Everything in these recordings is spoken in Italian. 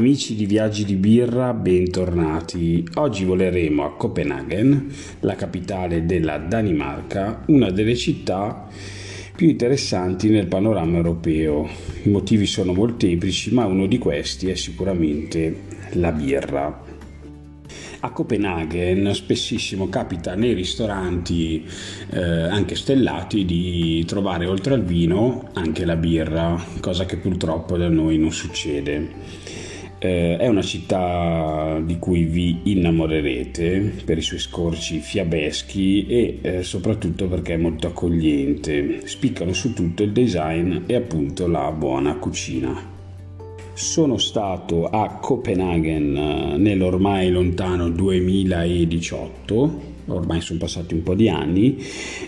Amici di Viaggi di Birra, bentornati. Oggi voleremo a Copenaghen, la capitale della Danimarca, una delle città più interessanti nel panorama europeo. I motivi sono molteplici, ma uno di questi è sicuramente la birra. A Copenaghen spessissimo capita nei ristoranti eh, anche stellati di trovare oltre al vino anche la birra, cosa che purtroppo da noi non succede. Eh, è una città di cui vi innamorerete per i suoi scorci fiabeschi e eh, soprattutto perché è molto accogliente. Spiccano su tutto il design e appunto la buona cucina. Sono stato a Copenaghen eh, nell'ormai lontano 2018 ormai sono passati un po' di anni,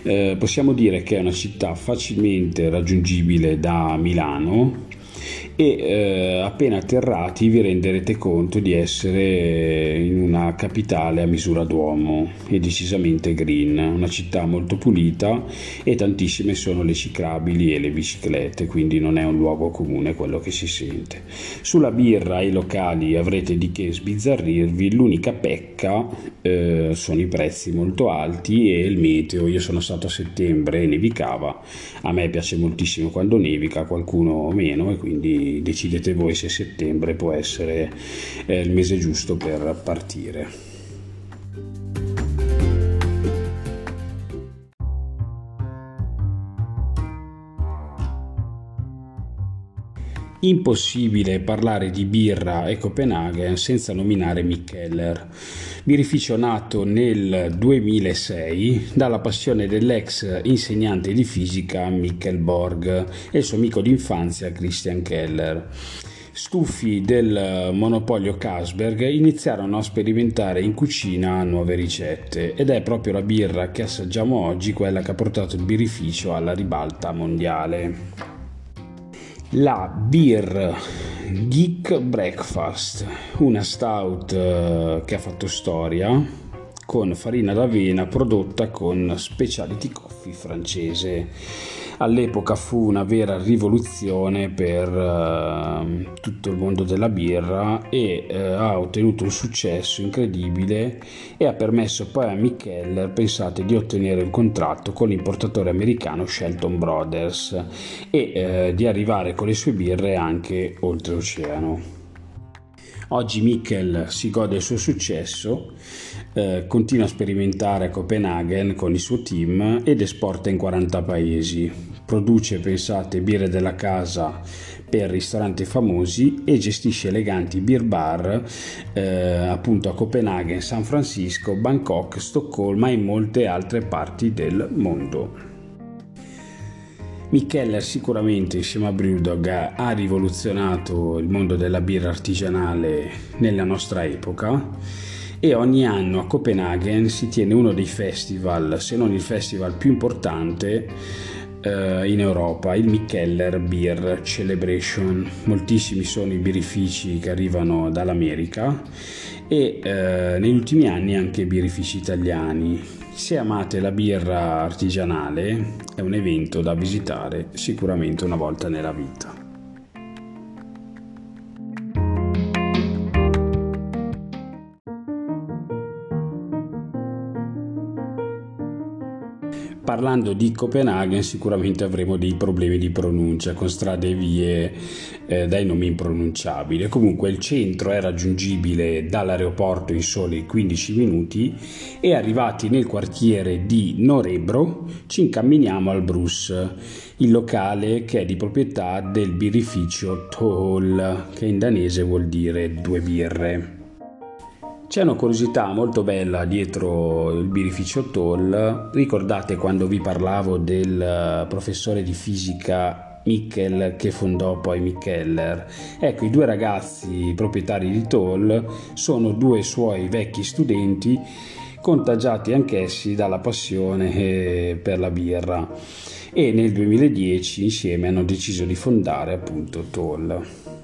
eh, possiamo dire che è una città facilmente raggiungibile da Milano e eh, appena atterrati vi renderete conto di essere in una capitale a misura d'uomo e decisamente green, una città molto pulita e tantissime sono le ciclabili e le biciclette, quindi non è un luogo comune quello che si sente. Sulla birra i locali avrete di che sbizzarrirvi, l'unica pecca eh, sono i prezzi molto alti e il meteo, io sono stato a settembre e nevicava, a me piace moltissimo quando nevica, qualcuno meno e quindi decidete voi se settembre può essere eh, il mese giusto per partire. Impossibile parlare di birra e Copenaghen senza nominare Mick Keller, birrificio nato nel 2006 dalla passione dell'ex insegnante di fisica Mikkel Borg e il suo amico d'infanzia Christian Keller. Stufi del monopolio Carlsberg iniziarono a sperimentare in cucina nuove ricette ed è proprio la birra che assaggiamo oggi quella che ha portato il birrificio alla ribalta mondiale la Beer Geek Breakfast, una stout eh, che ha fatto storia con farina d'avena prodotta con specialty coffee francese all'epoca fu una vera rivoluzione per uh, tutto il mondo della birra e uh, ha ottenuto un successo incredibile e ha permesso poi a Mick Keller, pensate, di ottenere un contratto con l'importatore americano Shelton Brothers e uh, di arrivare con le sue birre anche oltreoceano. Oggi Mikkel si gode il suo successo, eh, continua a sperimentare a Copenaghen con il suo team ed esporta in 40 paesi. Produce, pensate, birre della casa per ristoranti famosi e gestisce eleganti beer bar eh, appunto a Copenaghen, San Francisco, Bangkok, Stoccolma e in molte altre parti del mondo. Micheller sicuramente insieme a Brewdog ha rivoluzionato il mondo della birra artigianale nella nostra epoca e ogni anno a Copenaghen si tiene uno dei festival, se non il festival più importante eh, in Europa, il Micheller Beer Celebration. Moltissimi sono i birrifici che arrivano dall'America e eh, negli ultimi anni anche birrifici italiani. Se amate la birra artigianale è un evento da visitare sicuramente una volta nella vita. Parlando di Copenaghen sicuramente avremo dei problemi di pronuncia con strade e vie eh, dai nomi impronunciabili. Comunque il centro è raggiungibile dall'aeroporto in soli 15 minuti e arrivati nel quartiere di Norebro ci incamminiamo al Brus, il locale che è di proprietà del birrificio Toll, che in danese vuol dire due birre. C'è una curiosità molto bella dietro il birrificio Toll. Ricordate quando vi parlavo del eh, professore di fisica Mikkel che fondò poi Mikkeller. Ecco, i due ragazzi proprietari di Toll sono due suoi vecchi studenti contagiati anch'essi dalla passione eh, per la birra e nel 2010 insieme hanno deciso di fondare appunto Toll.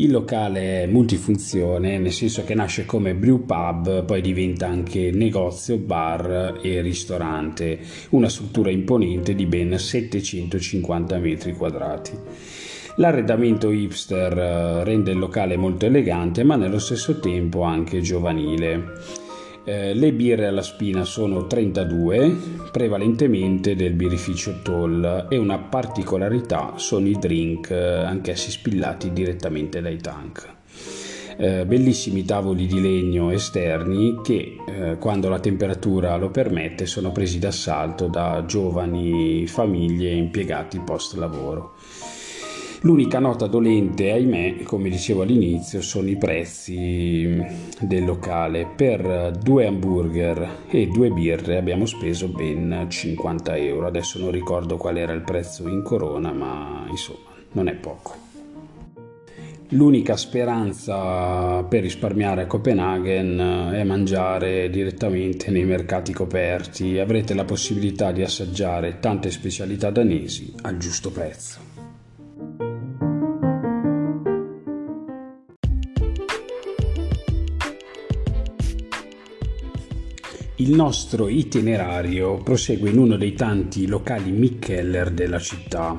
Il locale è multifunzione, nel senso che nasce come brew pub, poi diventa anche negozio, bar e ristorante, una struttura imponente di ben 750 metri quadrati. L'arredamento hipster eh, rende il locale molto elegante ma nello stesso tempo anche giovanile. Eh, le birre alla spina sono 32, prevalentemente del birrificio Toll e una particolarità sono i drink, eh, anch'essi spillati direttamente dai tank. Eh, bellissimi tavoli di legno esterni che eh, quando la temperatura lo permette sono presi d'assalto da giovani famiglie impiegati post lavoro. L'unica nota dolente, ahimè, come dicevo all'inizio, sono i prezzi del locale. Per due hamburger e due birre abbiamo speso ben 50 euro. Adesso non ricordo qual era il prezzo in corona, ma insomma non è poco. L'unica speranza per risparmiare a Copenaghen è mangiare direttamente nei mercati coperti. Avrete la possibilità di assaggiare tante specialità danesi al giusto prezzo. Il nostro itinerario prosegue in uno dei tanti locali Mikkeller della città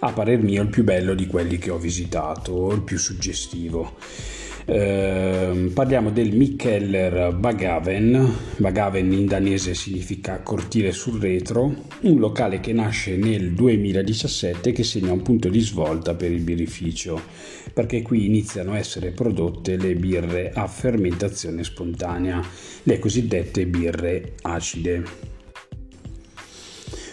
a parer mio il più bello di quelli che ho visitato, il più suggestivo. Eh, parliamo del Mikkeller Bagaven, Bagaven in danese significa cortile sul retro, un locale che nasce nel 2017 che segna un punto di svolta per il birrificio, perché qui iniziano a essere prodotte le birre a fermentazione spontanea, le cosiddette birre acide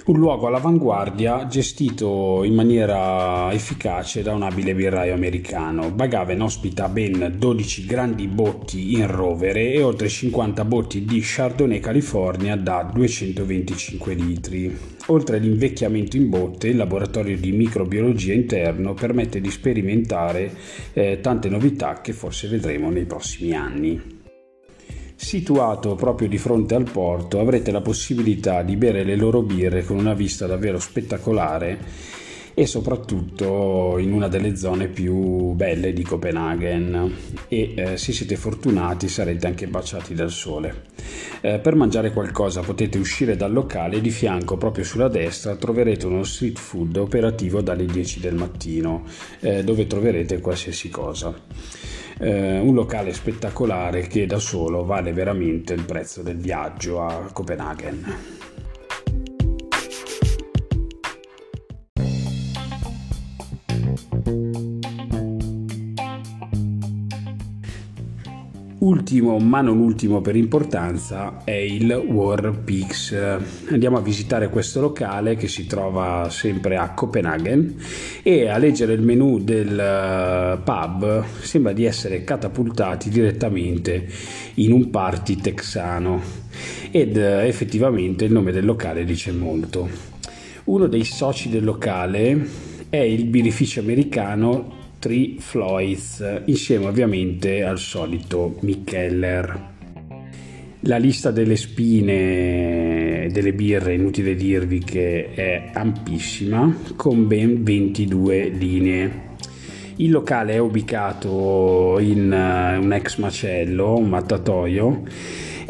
un luogo all'avanguardia gestito in maniera efficace da un abile birraio americano. Bagaven ospita ben 12 grandi botti in rovere e oltre 50 botti di Chardonnay California da 225 litri. Oltre all'invecchiamento in botte, il laboratorio di microbiologia interno permette di sperimentare eh, tante novità che forse vedremo nei prossimi anni. Situato proprio di fronte al porto avrete la possibilità di bere le loro birre con una vista davvero spettacolare e soprattutto in una delle zone più belle di Copenaghen e eh, se siete fortunati sarete anche baciati dal sole. Eh, per mangiare qualcosa potete uscire dal locale e di fianco proprio sulla destra troverete uno street food operativo dalle 10 del mattino eh, dove troverete qualsiasi cosa eh, un locale spettacolare che da solo vale veramente il prezzo del viaggio a Copenaghen. Ultimo, ma non ultimo per importanza, è il War Peaks. Andiamo a visitare questo locale che si trova sempre a Copenaghen e a leggere il menu del eh, pub sembra di essere catapultati direttamente in un party texano ed eh, effettivamente il nome del locale dice molto. Uno dei soci del locale è il birrificio americano Three Floyds, insieme ovviamente al solito Micheller. La lista delle spine delle birre, inutile dirvi che è ampissima, con ben 22 linee. Il locale è ubicato in uh, un ex macello, un mattatoio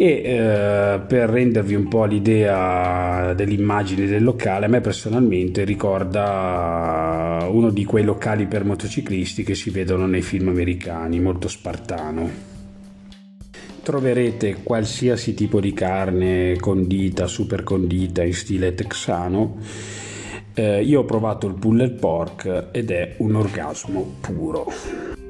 e eh, per rendervi un po' l'idea dell'immagine del locale a me personalmente ricorda uno di quei locali per motociclisti che si vedono nei film americani molto spartano troverete qualsiasi tipo di carne condita, super condita in stile texano. Eh, io ho provato il pulled pork ed è un orgasmo puro.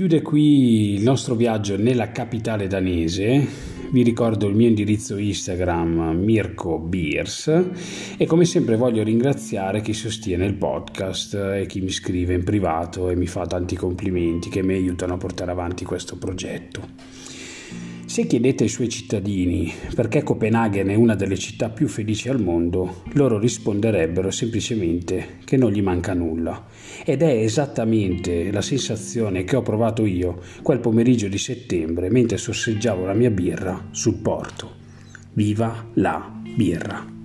Chiude qui il nostro viaggio nella capitale danese. Vi ricordo il mio indirizzo Instagram Mirko Beers e come sempre voglio ringraziare chi sostiene il podcast e chi mi scrive in privato e mi fa tanti complimenti che mi aiutano a portare avanti questo progetto. Se chiedete ai suoi cittadini perché Copenaghen è una delle città più felici al mondo, loro risponderebbero semplicemente che non gli manca nulla. Ed è esattamente la sensazione che ho provato io quel pomeriggio di settembre mentre sorseggiavo la mia birra sul porto. Viva la birra!